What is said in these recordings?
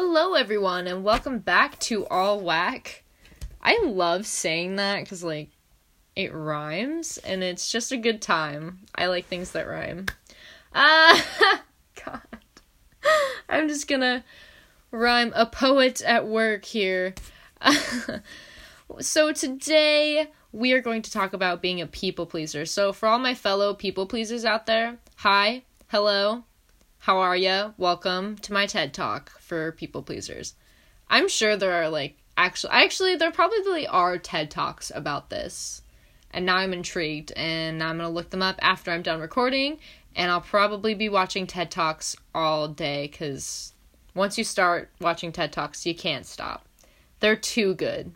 Hello, everyone, and welcome back to All Whack. I love saying that because, like, it rhymes and it's just a good time. I like things that rhyme. Ah, uh, God. I'm just gonna rhyme a poet at work here. so, today we are going to talk about being a people pleaser. So, for all my fellow people pleasers out there, hi, hello, how are ya? Welcome to my TED Talk for people pleasers. I'm sure there are like actually actually there probably are TED Talks about this. And now I'm intrigued and I'm going to look them up after I'm done recording and I'll probably be watching TED Talks all day cuz once you start watching TED Talks, you can't stop. They're too good.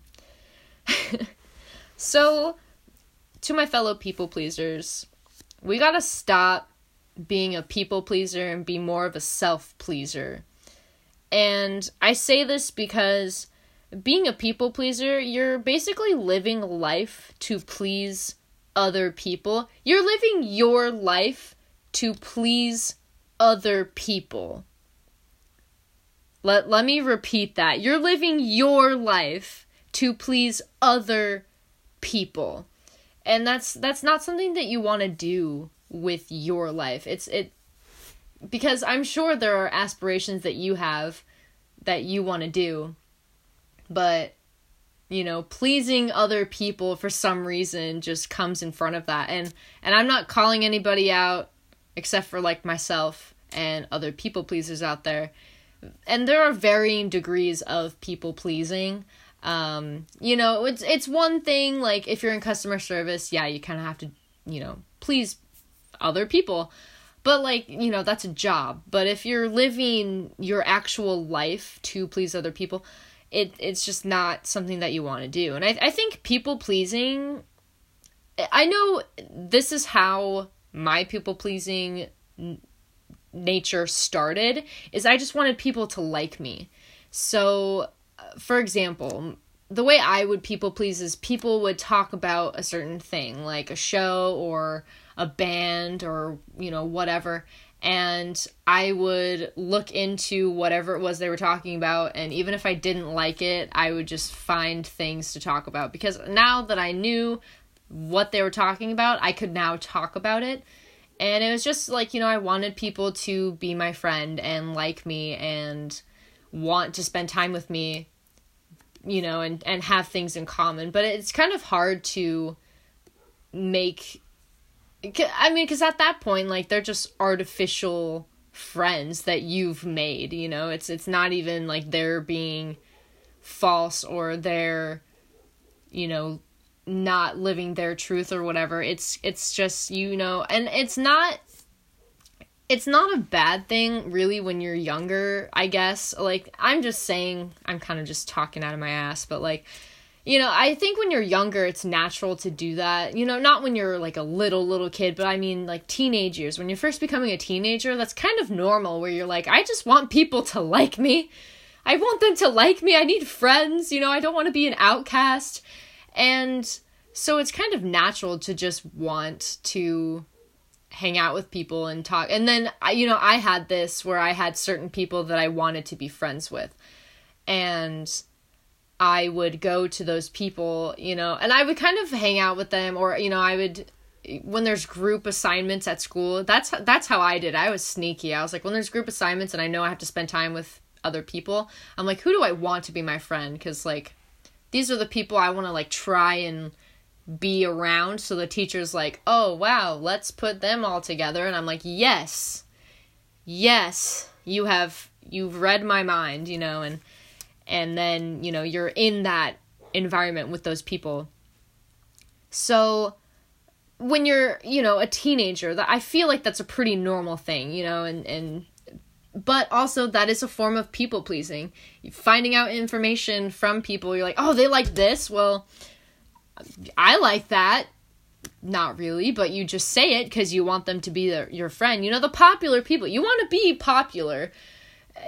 so, to my fellow people pleasers, we got to stop being a people pleaser and be more of a self pleaser. And I say this because being a people pleaser, you're basically living life to please other people. You're living your life to please other people. Let let me repeat that. You're living your life to please other people. And that's that's not something that you want to do with your life. It's it because I'm sure there are aspirations that you have that you want to do, but you know, pleasing other people for some reason just comes in front of that. And and I'm not calling anybody out except for like myself and other people pleasers out there. And there are varying degrees of people pleasing. Um, you know, it's it's one thing like if you're in customer service, yeah, you kind of have to, you know, please other people. But like, you know, that's a job. But if you're living your actual life to please other people, it it's just not something that you want to do. And I I think people pleasing I know this is how my people pleasing nature started is I just wanted people to like me. So, uh, for example, the way I would people please is people would talk about a certain thing, like a show or a band or, you know, whatever. And I would look into whatever it was they were talking about. And even if I didn't like it, I would just find things to talk about. Because now that I knew what they were talking about, I could now talk about it. And it was just like, you know, I wanted people to be my friend and like me and want to spend time with me you know and and have things in common but it's kind of hard to make I mean, because at that point, like they're just artificial friends that you've made. You know, it's it's not even like they're being false or they're, you know, not living their truth or whatever. It's it's just you know, and it's not. It's not a bad thing, really, when you're younger. I guess. Like I'm just saying, I'm kind of just talking out of my ass, but like you know, I think when you're younger, it's natural to do that. You know, not when you're like a little, little kid, but I mean like teenage years. When you're first becoming a teenager, that's kind of normal where you're like, I just want people to like me. I want them to like me. I need friends. You know, I don't want to be an outcast. And so it's kind of natural to just want to hang out with people and talk. And then, I, you know, I had this where I had certain people that I wanted to be friends with. And I would go to those people, you know, and I would kind of hang out with them or you know, I would when there's group assignments at school, that's that's how I did. I was sneaky. I was like when there's group assignments and I know I have to spend time with other people, I'm like who do I want to be my friend cuz like these are the people I want to like try and be around so the teacher's like, "Oh, wow, let's put them all together." And I'm like, "Yes. Yes, you have you've read my mind, you know, and and then you know you're in that environment with those people. So when you're you know a teenager that i feel like that's a pretty normal thing you know and and but also that is a form of people pleasing. Finding out information from people you're like oh they like this. Well i like that. Not really but you just say it because you want them to be your friend. You know the popular people you want to be popular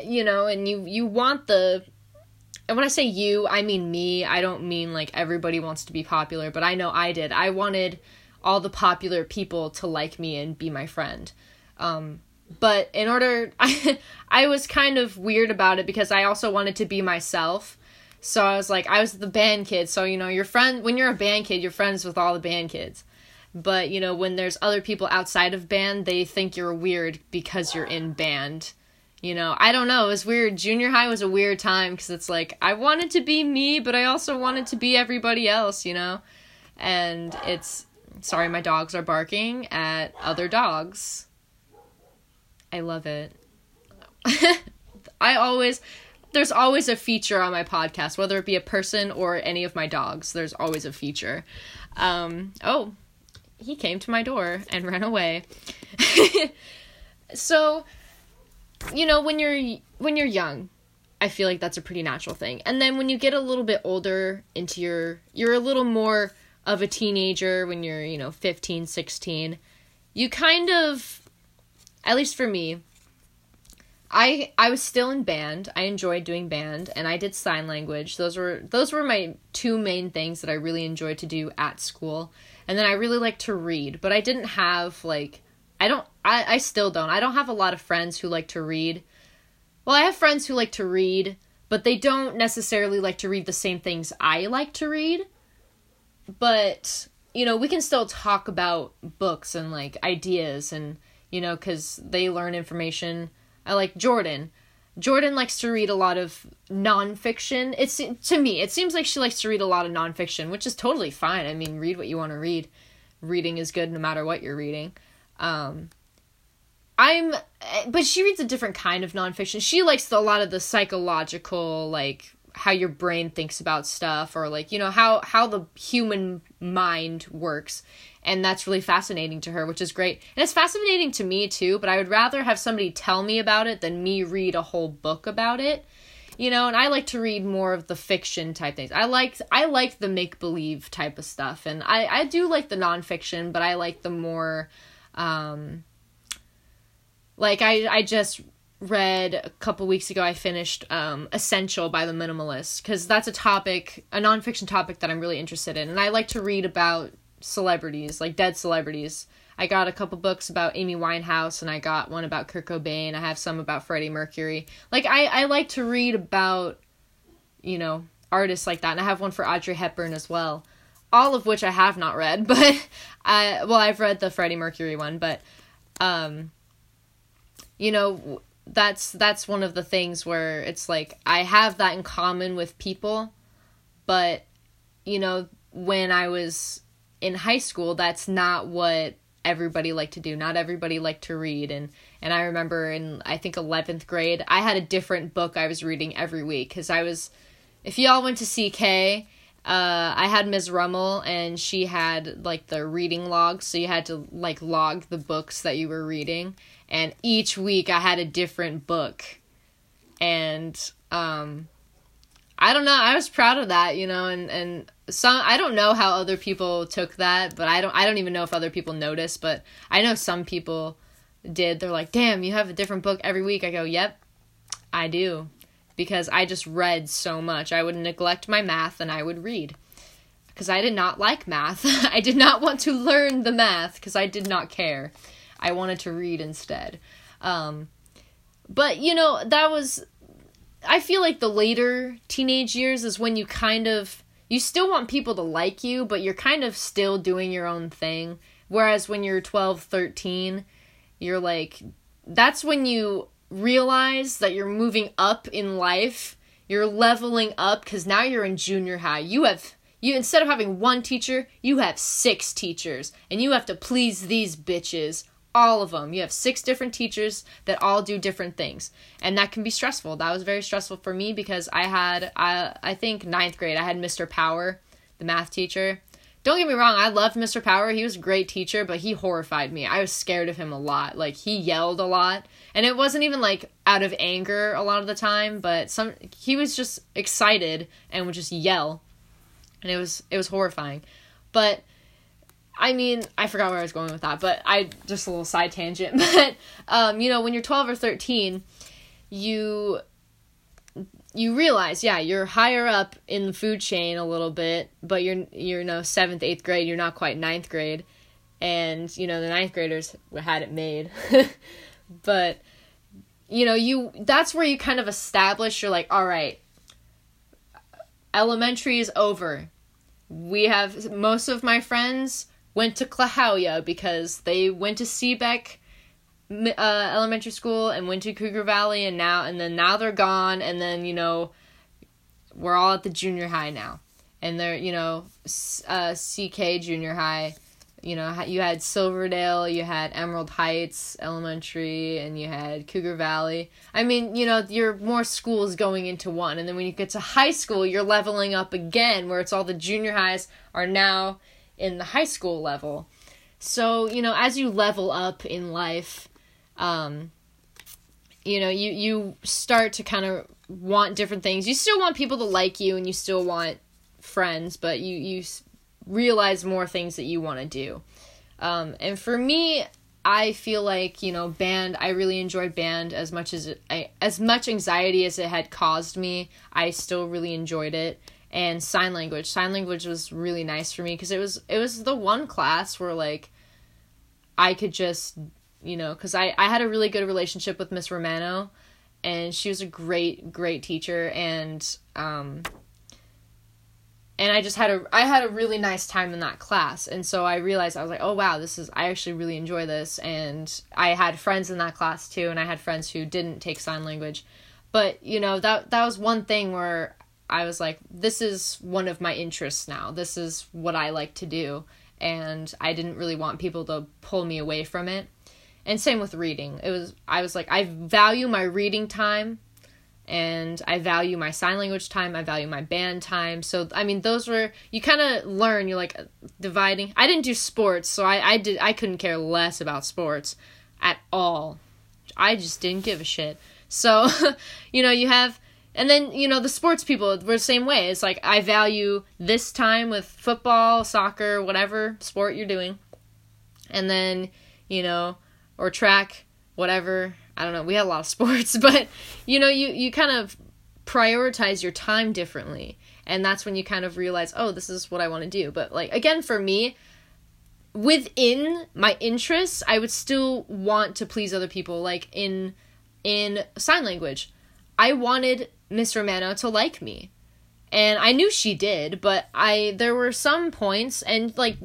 you know and you you want the and when I say you, I mean me. I don't mean like everybody wants to be popular, but I know I did. I wanted all the popular people to like me and be my friend. Um, but in order I I was kind of weird about it because I also wanted to be myself. So I was like I was the band kid. So you know, your friend when you're a band kid, you're friends with all the band kids. But you know, when there's other people outside of band, they think you're weird because you're in band. You know, I don't know. It was weird. Junior high was a weird time because it's like I wanted to be me, but I also wanted to be everybody else, you know? And it's sorry, my dogs are barking at other dogs. I love it. I always there's always a feature on my podcast, whether it be a person or any of my dogs. There's always a feature. Um, oh, he came to my door and ran away. so, you know, when you're when you're young, I feel like that's a pretty natural thing. And then when you get a little bit older into your you're a little more of a teenager when you're, you know, 15, 16, you kind of at least for me, I I was still in band. I enjoyed doing band and I did sign language. Those were those were my two main things that I really enjoyed to do at school. And then I really liked to read, but I didn't have like I don't I, I still don't. I don't have a lot of friends who like to read. Well, I have friends who like to read, but they don't necessarily like to read the same things I like to read. But, you know, we can still talk about books and like ideas and you know, because they learn information. I like Jordan. Jordan likes to read a lot of nonfiction. It's to me, it seems like she likes to read a lot of nonfiction, which is totally fine. I mean, read what you want to read. Reading is good no matter what you're reading. Um, I'm, but she reads a different kind of nonfiction. She likes the, a lot of the psychological, like how your brain thinks about stuff, or like you know how how the human mind works and that's really fascinating to her, which is great. And it's fascinating to me too, but I would rather have somebody tell me about it than me read a whole book about it. You know, and I like to read more of the fiction type things. I like I like the make believe type of stuff, and I I do like the nonfiction, but I like the more, um, like I I just read a couple weeks ago. I finished um, Essential by the Minimalist because that's a topic, a nonfiction topic that I'm really interested in, and I like to read about celebrities, like dead celebrities. I got a couple books about Amy Winehouse and I got one about Kurt Cobain. I have some about Freddie Mercury. Like I I like to read about you know, artists like that. And I have one for Audrey Hepburn as well. All of which I have not read, but I well, I've read the Freddie Mercury one, but um you know, that's that's one of the things where it's like I have that in common with people, but you know, when I was in high school that's not what everybody liked to do. Not everybody liked to read and and i remember in i think 11th grade i had a different book i was reading every week because i was if y'all went to ck uh, I had Ms. Rummel and she had like the reading log, so you had to like log the books that you were reading. And each week I had a different book. And um I don't know, I was proud of that, you know, and and some I don't know how other people took that, but I don't I don't even know if other people noticed, but I know some people did. They're like, "Damn, you have a different book every week." I go, "Yep, I do." Because I just read so much. I would neglect my math and I would read. Because I did not like math. I did not want to learn the math because I did not care. I wanted to read instead. Um, but, you know, that was. I feel like the later teenage years is when you kind of you still want people to like you, but you're kind of still doing your own thing. Whereas when you're 12, 13, you're like, that's when you realize that you're moving up in life. You're leveling up because now you're in junior high. You have you instead of having one teacher, you have six teachers, and you have to please these bitches all of them. You have six different teachers that all do different things, and that can be stressful. That was very stressful for me because I had, I, I think ninth grade, I had Mr. Power, the math teacher. Don't get me wrong, I loved Mr. Power. He was a great teacher, but he horrified me. I was scared of him a lot. Like he yelled a lot, and it wasn't even like out of anger a lot of the time, but some he was just excited and would just yell, and it was it was horrifying. But I mean, I forgot where I was going with that, but I just a little side tangent. But um, you know, when you're 12 or 13, you you realize, yeah, you're higher up in the food chain a little bit, but you're you're you know seventh, eighth grade. You're not quite ninth grade, and you know the ninth graders had it made. but you know, you that's where you kind of establish you're like, all right, elementary is over. We have most of my friends went to Klahowya because they went to Seabeck uh, elementary school and went to Cougar Valley and now and then now they're gone and then you know we're all at the junior high now. And they're you know uh, CK junior high. You know you had Silverdale you had Emerald Heights Elementary and you had Cougar Valley. I mean you know you're more schools going into one and then when you get to high school you're leveling up again where it's all the junior highs are now in the high school level. So you know as you level up in life um, you know, you you start to kind of want different things. You still want people to like you, and you still want friends, but you you realize more things that you want to do. Um, and for me, I feel like you know band. I really enjoyed band as much as I, as much anxiety as it had caused me. I still really enjoyed it. And sign language. Sign language was really nice for me because it was it was the one class where like I could just you know, because I, I had a really good relationship with Miss Romano, and she was a great, great teacher, and um, and I just had a I had a really nice time in that class, and so I realized I was like, oh wow, this is I actually really enjoy this, and I had friends in that class too, and I had friends who didn't take sign language, but you know that that was one thing where I was like, this is one of my interests now. This is what I like to do, and I didn't really want people to pull me away from it and same with reading. It was i was like i value my reading time and i value my sign language time i value my band time. So i mean those were you kind of learn you're like dividing. I didn't do sports so i i did i couldn't care less about sports at all. I just didn't give a shit. So you know you have and then you know the sports people were the same way. It's like i value this time with football soccer whatever sport you're doing. And then you know or track, whatever. I don't know. We had a lot of sports, but you know, you you kind of prioritize your time differently. And that's when you kind of realize, oh, this is what I want to do. But like again for me, within my interests, I would still want to please other people like in in sign language. I wanted Miss Romano to like me. And I knew she did, but I there were some points and like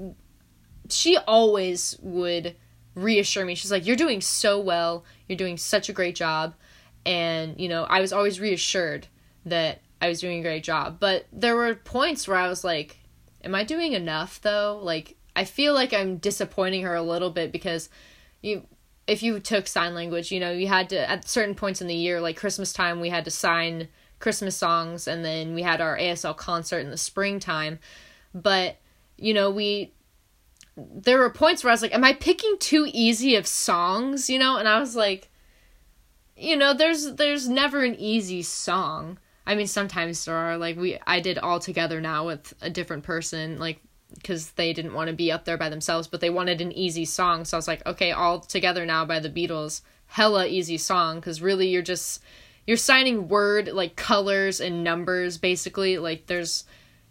she always would reassure me. She's like, You're doing so well. You're doing such a great job. And, you know, I was always reassured that I was doing a great job. But there were points where I was like, Am I doing enough though? Like, I feel like I'm disappointing her a little bit because you if you took sign language, you know, you had to at certain points in the year, like Christmas time, we had to sign Christmas songs and then we had our ASL concert in the springtime. But, you know, we there were points where I was like, am I picking too easy of songs, you know? And I was like, you know, there's there's never an easy song. I mean, sometimes there are like we I did all together now with a different person like because they didn't want to be up there by themselves, but they wanted an easy song. So I was like, okay, all together now by the Beatles, hella easy song because really you're just you're signing word like colors and numbers basically. Like there's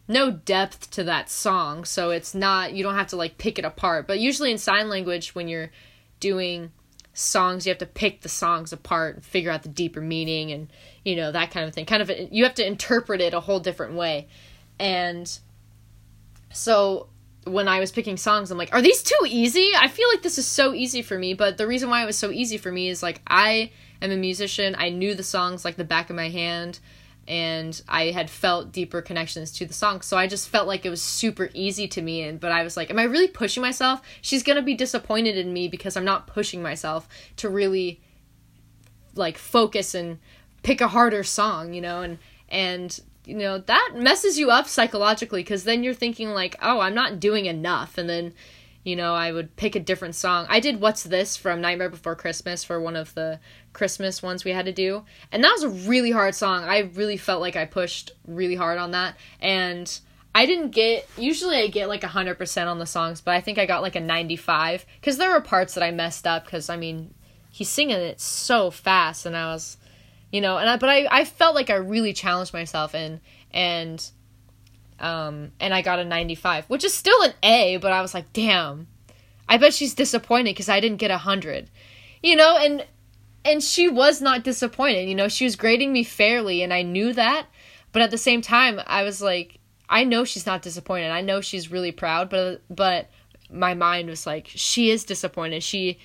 no depth to that song so it's not you don't have to like pick it apart but usually in sign language when you're doing songs you have to pick the songs apart and figure out the deeper meaning and you know that kind of thing kind of you have to interpret it a whole different way and so when I was picking songs, I'm like, are these too easy? I feel like this is so easy for me, but the reason why it was so easy for me is like I am a musician. I knew the songs like the back of my hand and I had felt deeper connections to the song. So I just felt like it was super easy to me and but I was like, am I really pushing myself? She's going to be disappointed in me because I'm not pushing myself to really like focus and pick a harder song, you know, and and you know, that messes you up psychologically cuz then you're thinking like, oh, I'm not doing enough and then you know, I would pick a different song. I did What's This from Nightmare Before Christmas for one of the Christmas ones we had to do. And that was a really hard song. I really felt like I pushed really hard on that. And I didn't get, usually I get like 100% on the songs, but I think I got like a 95. Because there were parts that I messed up because, I mean, he's singing it so fast and I was, you know, and I, but I, I felt like I really challenged myself and, and, um, and I got a 95, which is still an A, but I was like, damn, I bet she's disappointed because I didn't get a 100. You know, and and she was not disappointed. You know, she was grading me fairly, and I knew that. But at the same time, I was like, I know she's not disappointed. I know she's really proud, but but my mind was like, she is disappointed. She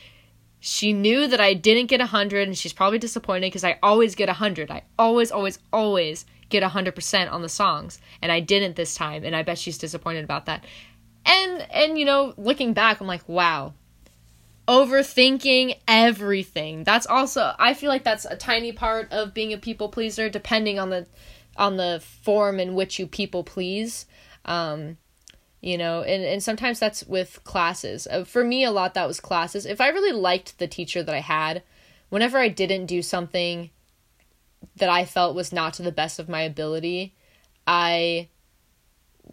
she knew that I didn't get a hundred, and she's probably disappointed because I always get a hundred. I always, always, always get a hundred percent on the songs, and I didn't this time, and I bet she's disappointed about that. And and you know, looking back, I'm like, wow, overthinking everything. That's also I feel like that's a tiny part of being a people pleaser, depending on the on the form in which you people please. Um, you know and, and sometimes that's with classes uh, for me a lot that was classes if i really liked the teacher that i had whenever i didn't do something that i felt was not to the best of my ability i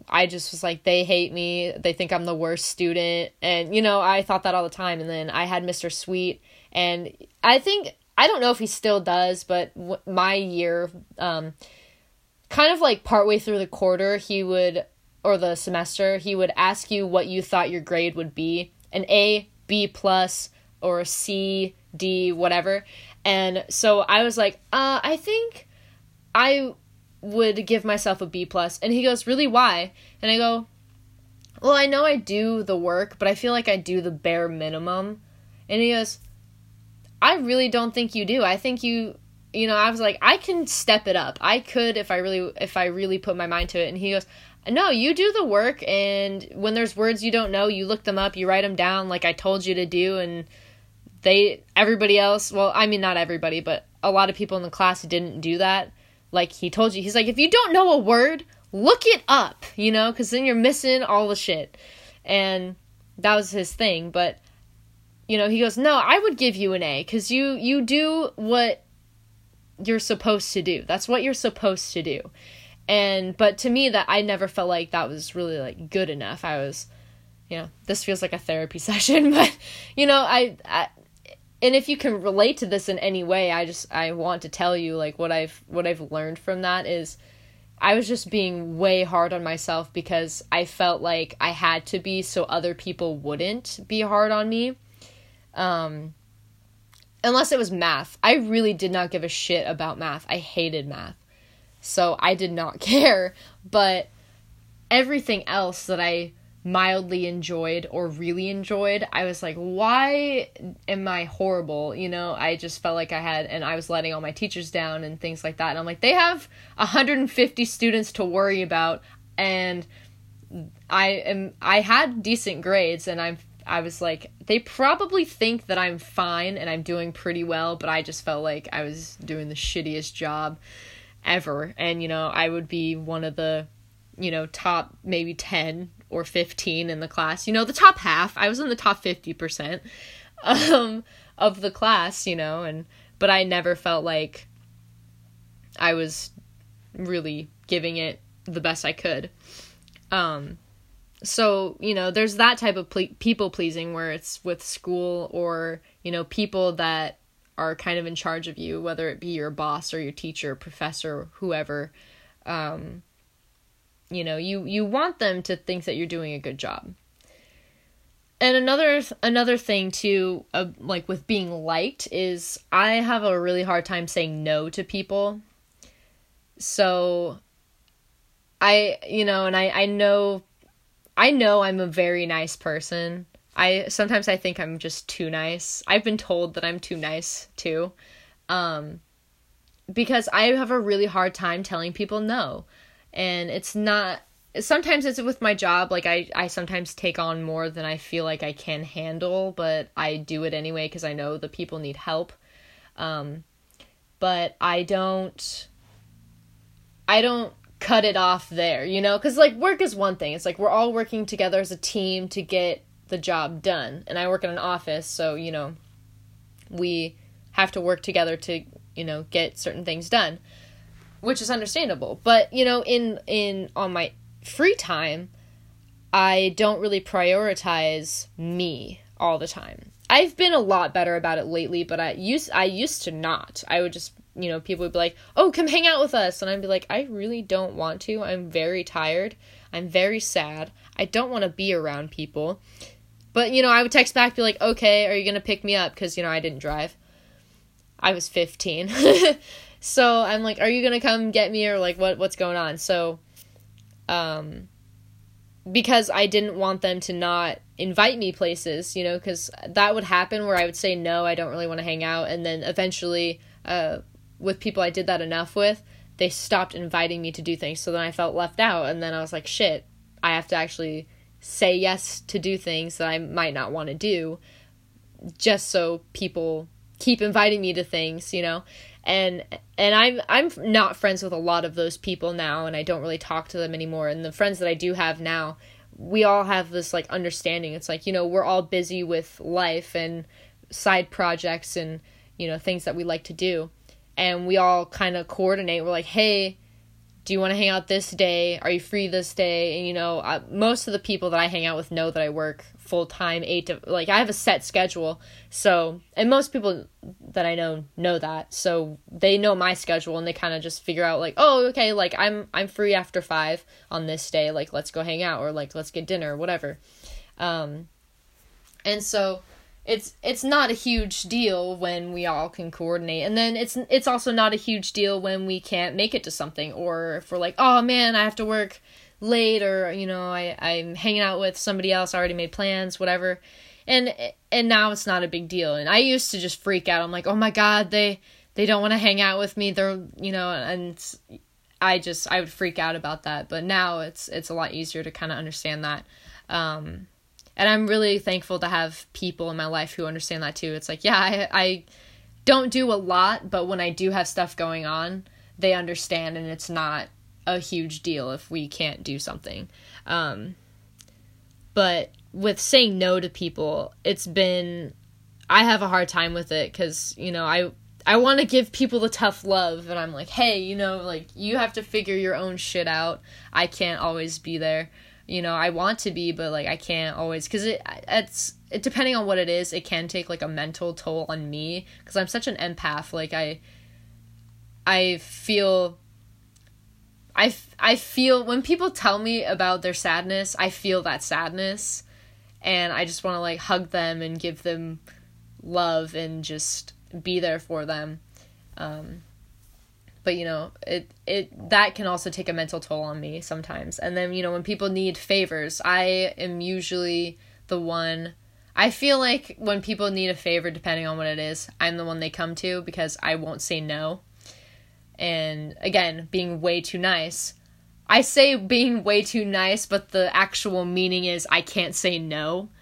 i just was like they hate me. They think i'm the worst student. And you know i thought that all the time. And then i had mr sweet. And i think i don't know if he still does but w- my year um kind of like partway through the quarter he would or the semester, he would ask you what you thought your grade would be. An A, B plus, or a C, D, whatever. And so I was like, uh, I think I would give myself a B plus. And he goes, Really, why? And I go, Well, I know I do the work, but I feel like I do the bare minimum. And he goes, I really don't think you do. I think you you know, I was like, I can step it up. I could if I really if I really put my mind to it. And he goes, no, you do the work, and when there's words you don't know, you look them up, you write them down like I told you to do, and they, everybody else, well, I mean, not everybody, but a lot of people in the class didn't do that. Like he told you, he's like, if you don't know a word, look it up, you know, because then you're missing all the shit. And that was his thing, but you know, he goes, "No, I would give you an A cuz you you do what you're supposed to do. That's what you're supposed to do." and but to me that i never felt like that was really like good enough i was you know this feels like a therapy session but you know I, I and if you can relate to this in any way i just i want to tell you like what i've what i've learned from that is i was just being way hard on myself because i felt like i had to be so other people wouldn't be hard on me. Um unless it was math. I really did not give a shit about math. I hated math. So I did not care. But everything else that I mildly enjoyed or really enjoyed, I was like, why am I horrible? You know, I just felt like I had, and I was letting all my teachers down and things like that. And I'm like, they have 150 students to worry about, and I am, I had decent grades, and I'm, I was like, they probably think that I'm fine and I'm doing pretty well, but I just felt like I was doing the shittiest job ever and you know i would be one of the you know top maybe 10 or 15 in the class you know the top half i was in the top 50% um of the class you know and but i never felt like i was really giving it the best i could um so you know there's that type of ple- people pleasing where it's with school or you know people that are kind of in charge of you, whether it be your boss or your teacher, professor, whoever. Um, you know, you you want them to think that you're doing a good job. And another another thing too, uh, like with being liked, is I have a really hard time saying no to people. So, I you know, and I I know, I know I'm a very nice person I sometimes I think I'm just too nice. I've been told that I'm too nice too. Um because I have a really hard time telling people no. And it's not sometimes it's with my job like I I sometimes take on more than I feel like I can handle, but I do it anyway cuz I know the people need help. Um but I don't I don't cut it off there, you know? Cuz like work is one thing. It's like we're all working together as a team to get the job done. And I work in an office, so, you know, we have to work together to, you know, get certain things done, which is understandable. But, you know, in in on my free time, I don't really prioritize me all the time. I've been a lot better about it lately, but I used I used to not. I would just, you know, people would be like, "Oh, come hang out with us." And I'd be like, "I really don't want to. I'm very tired. I'm very sad. I don't want to be around people." But, you know, I would text back, be like, okay, are you to pick me up? Because, you know, I didn't drive. I was 15. so I'm like, are you to come get me or like what what's going on? So um because I didn't want them to not invite me places, you know, cuz that would happen where I would say no, I don't really want to hang out and then eventually uh with people I did that enough with, they stopped inviting me to do things. So then I felt left out and then I was like, shit, I have to actually say yes to do things that I might not want to do just so people keep inviting me to things, you know. And and I'm I'm not friends with a lot of those people now and I don't really talk to them anymore and the friends that I do have now we all have this like understanding. It's like, you know, we're all busy with life and side projects and, you know, things that we like to do. And we all kind of coordinate. We're like, "Hey, do you want to hang out this day? Are you free this day? And you know, most of the people that I hang out with know that I work full time, eight to like I have a set schedule. So, and most people that I know know that, so they know my schedule and they kind of just figure out like, oh, okay, like I'm I'm free after five on this day. Like let's go hang out or like let's get dinner or whatever. Um, and so it's it's not a huge deal when we all can coordinate. And then it's it's also not a huge deal when we can't make it to something or if we're like oh man i have to work late or you know i i'm hanging out with somebody else. I already made plans whatever. And and now it's not a big deal. And i used to just freak out. I'm like oh my god they they don't want to hang out with me. They're you know and i just i would freak out about that. But now it's it's a lot easier to kind of understand that. Um and I'm really thankful to have people in my life who understand that too. It's like, yeah, I, I don't do a lot, but when I do have stuff going on, they understand, and it's not a huge deal if we can't do something. Um, but with saying no to people, it's been I have a hard time with it because you know I I want to give people the tough love, and I'm like, hey, you know, like you have to figure your own shit out. I can't always be there you know i want to be but like i can't always because it it's it, depending on what it is it can take like a mental toll on me because i'm such an empath like i i feel I, I feel when people tell me about their sadness i feel that sadness and i just want to like hug them and give them love and just be there for them um but you know it it that can also take a mental toll on me sometimes. And then you know when people need favors i am usually the one i feel like when people need a favor depending on what it is i'm the one they come to because i won't say no. And again being way too nice i say being way too nice but the actual meaning is i can't say no.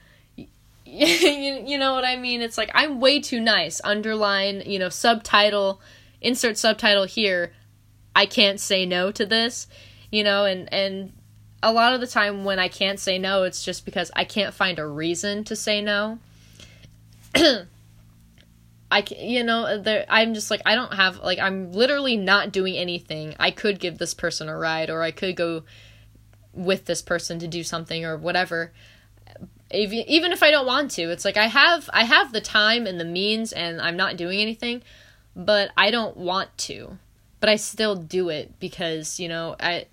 You, you know what i mean? It's like i'm way too nice. Underline you know subtitle insert subtitle here i can't say no to this you know and and a lot of the time when i can't say no it's just because i can't find a reason to say no I can, you know there I'm just like I don't have like I'm literally not doing anything. I could give this person a ride or I could go with this person to do something or whatever. Even if I don't want to, it's like I have I have the time and the means and I'm not doing anything but I don't want to. But I still do it because, you know, I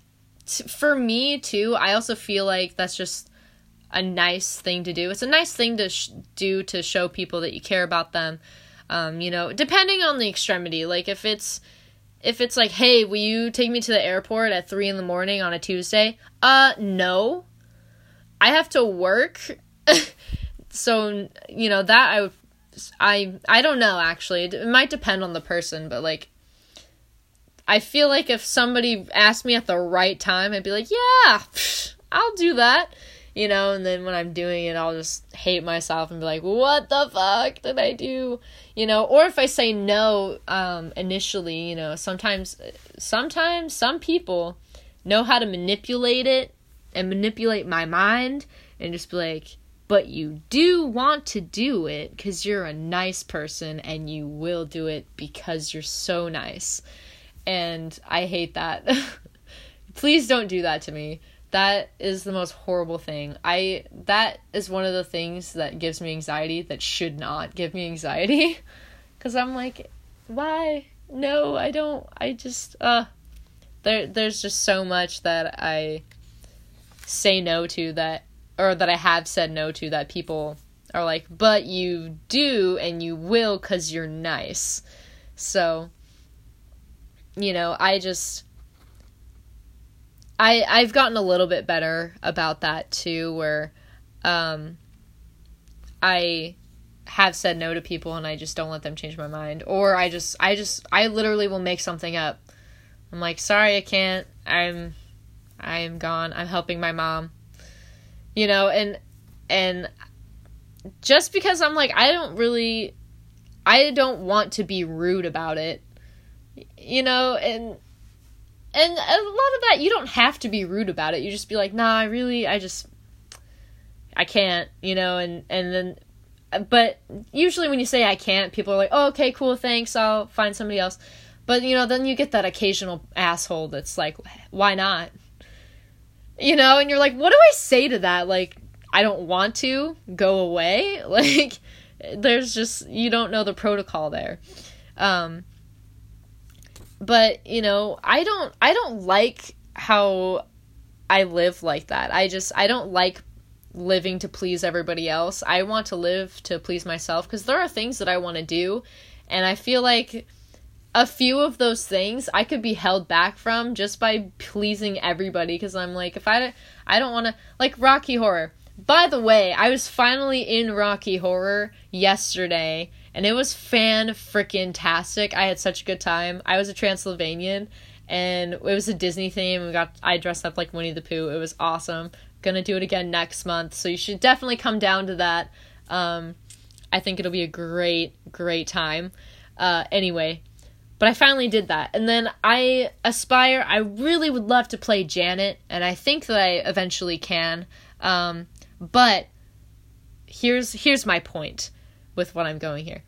t- for me too, I also feel like that's just a nice thing to do. It's a nice thing to sh- do to show people that you care about them. Um, you know, depending on the extremity. Like if it's if it's like, "Hey, will you take me to the airport at 3 in the morning on a Tuesday?" Uh, no. I have to work. so, you know, that I would I I don't know actually. It might depend on the person, but like I feel like if somebody asked me at the right time, I'd be like, "Yeah, I'll do that." You know, and then when I'm doing it, I'll just hate myself and be like, "What the fuck did I do?" You know, or if I say no um initially, you know, sometimes sometimes some people know how to manipulate it and manipulate my mind and just be like, but you do want to do it because you're a nice person and you will do it because you're so nice. And I hate that. Please don't do that to me. That is the most horrible thing. I that is one of the things that gives me anxiety that should not give me anxiety cuz I'm like why? No, I don't. I just uh there there's just so much that I say no to that or that I have said no to that people are like, but you do and you will because you're nice. So, you know, I just I I've gotten a little bit better about that too where um I have said no to people and I just don't let them change my mind or I just I just I literally will make something up. I'm like, "Sorry, I can't. I'm I am gone. I'm helping my mom." You know, and and just because I'm like I don't really I don't want to be rude about it. You know, and and a lot of that you don't have to be rude about it. You just be like, "Nah, I really I just I can't," you know, and and then but usually when you say I can't, people are like, "Oh, okay, cool, thanks. I'll find somebody else." But you know, then you get that occasional asshole that's like, "Why not?" You know, and you're like, "What do I say to that?" Like, I don't want to go away. Like, there's just you don't know the protocol there. Um, but you know, I don't I don't like how I live like that. I just I don't like living to please everybody else. I want to live to please myself because there are things that I want to do and I feel like a few of those things I could be held back from just by pleasing everybody because I'm like if I don't, I don't want to like Rocky Horror. By the way, I was finally in Rocky Horror yesterday and it was fan freaking tastic. I had such a good time. I was a Transylvanian and it was a Disney theme. We got I dressed up like Winnie the Pooh. It was awesome. Gonna do it again next month, so you should definitely come down to that. Um, I think it'll be a great, great time. Uh, anyway, but I finally did that, and then I aspire. I really would love to play Janet, and I think that I eventually can. Um, but here's here's my point with what I'm going here.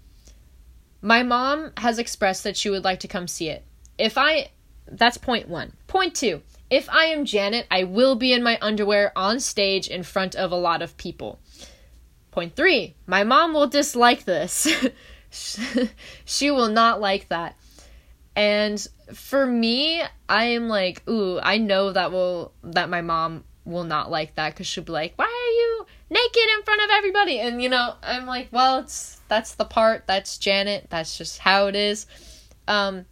My mom has expressed that she would like to come see it. If I that's point 1. Point 2. If I am Janet, I will be in my underwear on stage in front of a lot of people. Point 3. My mom will dislike this. she will not like that. And for me, I am like, ooh, I know that will that my mom will not like that cuz she'll be like, "Why are you naked in front of everybody?" And you know, I'm like, "Well, it's that's the part. That's Janet. That's just how it is." Um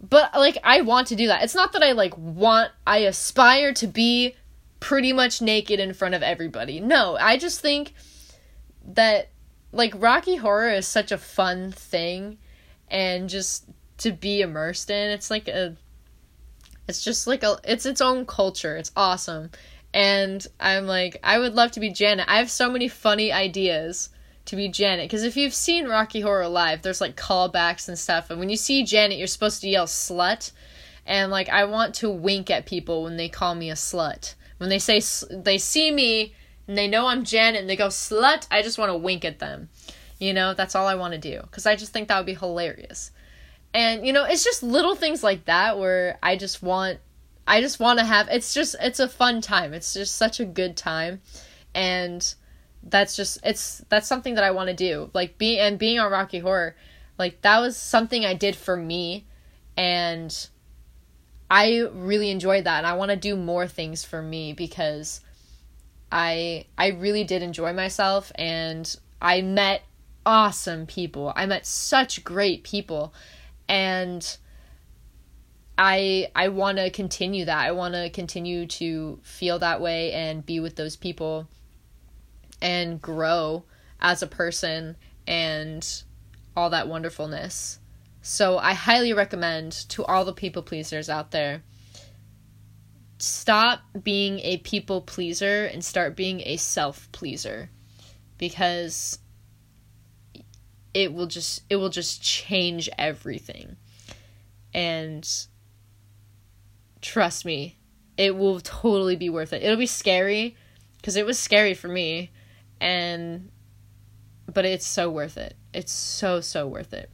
but like I want to do that. It's not that I like want I aspire to be pretty much naked in front of everybody. No, I just think that like Rocky Horror is such a fun thing and just to be immersed in. It's like a it's just like a it's its own culture. It's awesome. And I'm like I would love to be Janet. I have so many funny ideas to be Janet. Because if you've seen Rocky Horror Live, there's like callbacks and stuff. And when you see Janet, you're supposed to yell slut. And like, I want to wink at people when they call me a slut. When they say, they see me and they know I'm Janet and they go slut, I just want to wink at them. You know, that's all I want to do. Because I just think that would be hilarious. And, you know, it's just little things like that where I just want. I just want to have it's just it's a fun time. It's just such a good time. And that's just it's that's something that I want to do. Like being and being on Rocky Horror, like that was something I did for me and I really enjoyed that and I want to do more things for me because I I really did enjoy myself and I met awesome people. I met such great people and I I want to continue that. I want to continue to feel that way and be with those people and grow as a person and all that wonderfulness. So I highly recommend to all the people pleasers out there stop being a people pleaser and start being a self pleaser because it will just it will just change everything. And trust me, it will totally be worth it. It'll be scary because it was scary for me and but it's so worth it. It's so so worth it.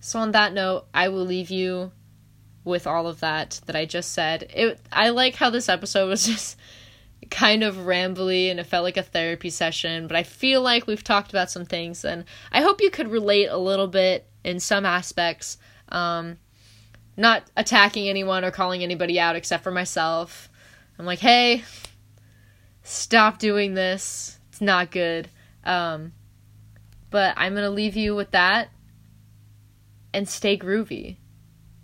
So on that note, I will leave you with all of that that I just said. It I like how this episode was just kind of rambly and it felt like a therapy session, but I feel like we've talked about some things and I hope you could relate a little bit in some aspects. Um not attacking anyone or calling anybody out except for myself. I'm like, "Hey, stop doing this it's not good. Um, but I'm going to leave you with that. and stay groovy.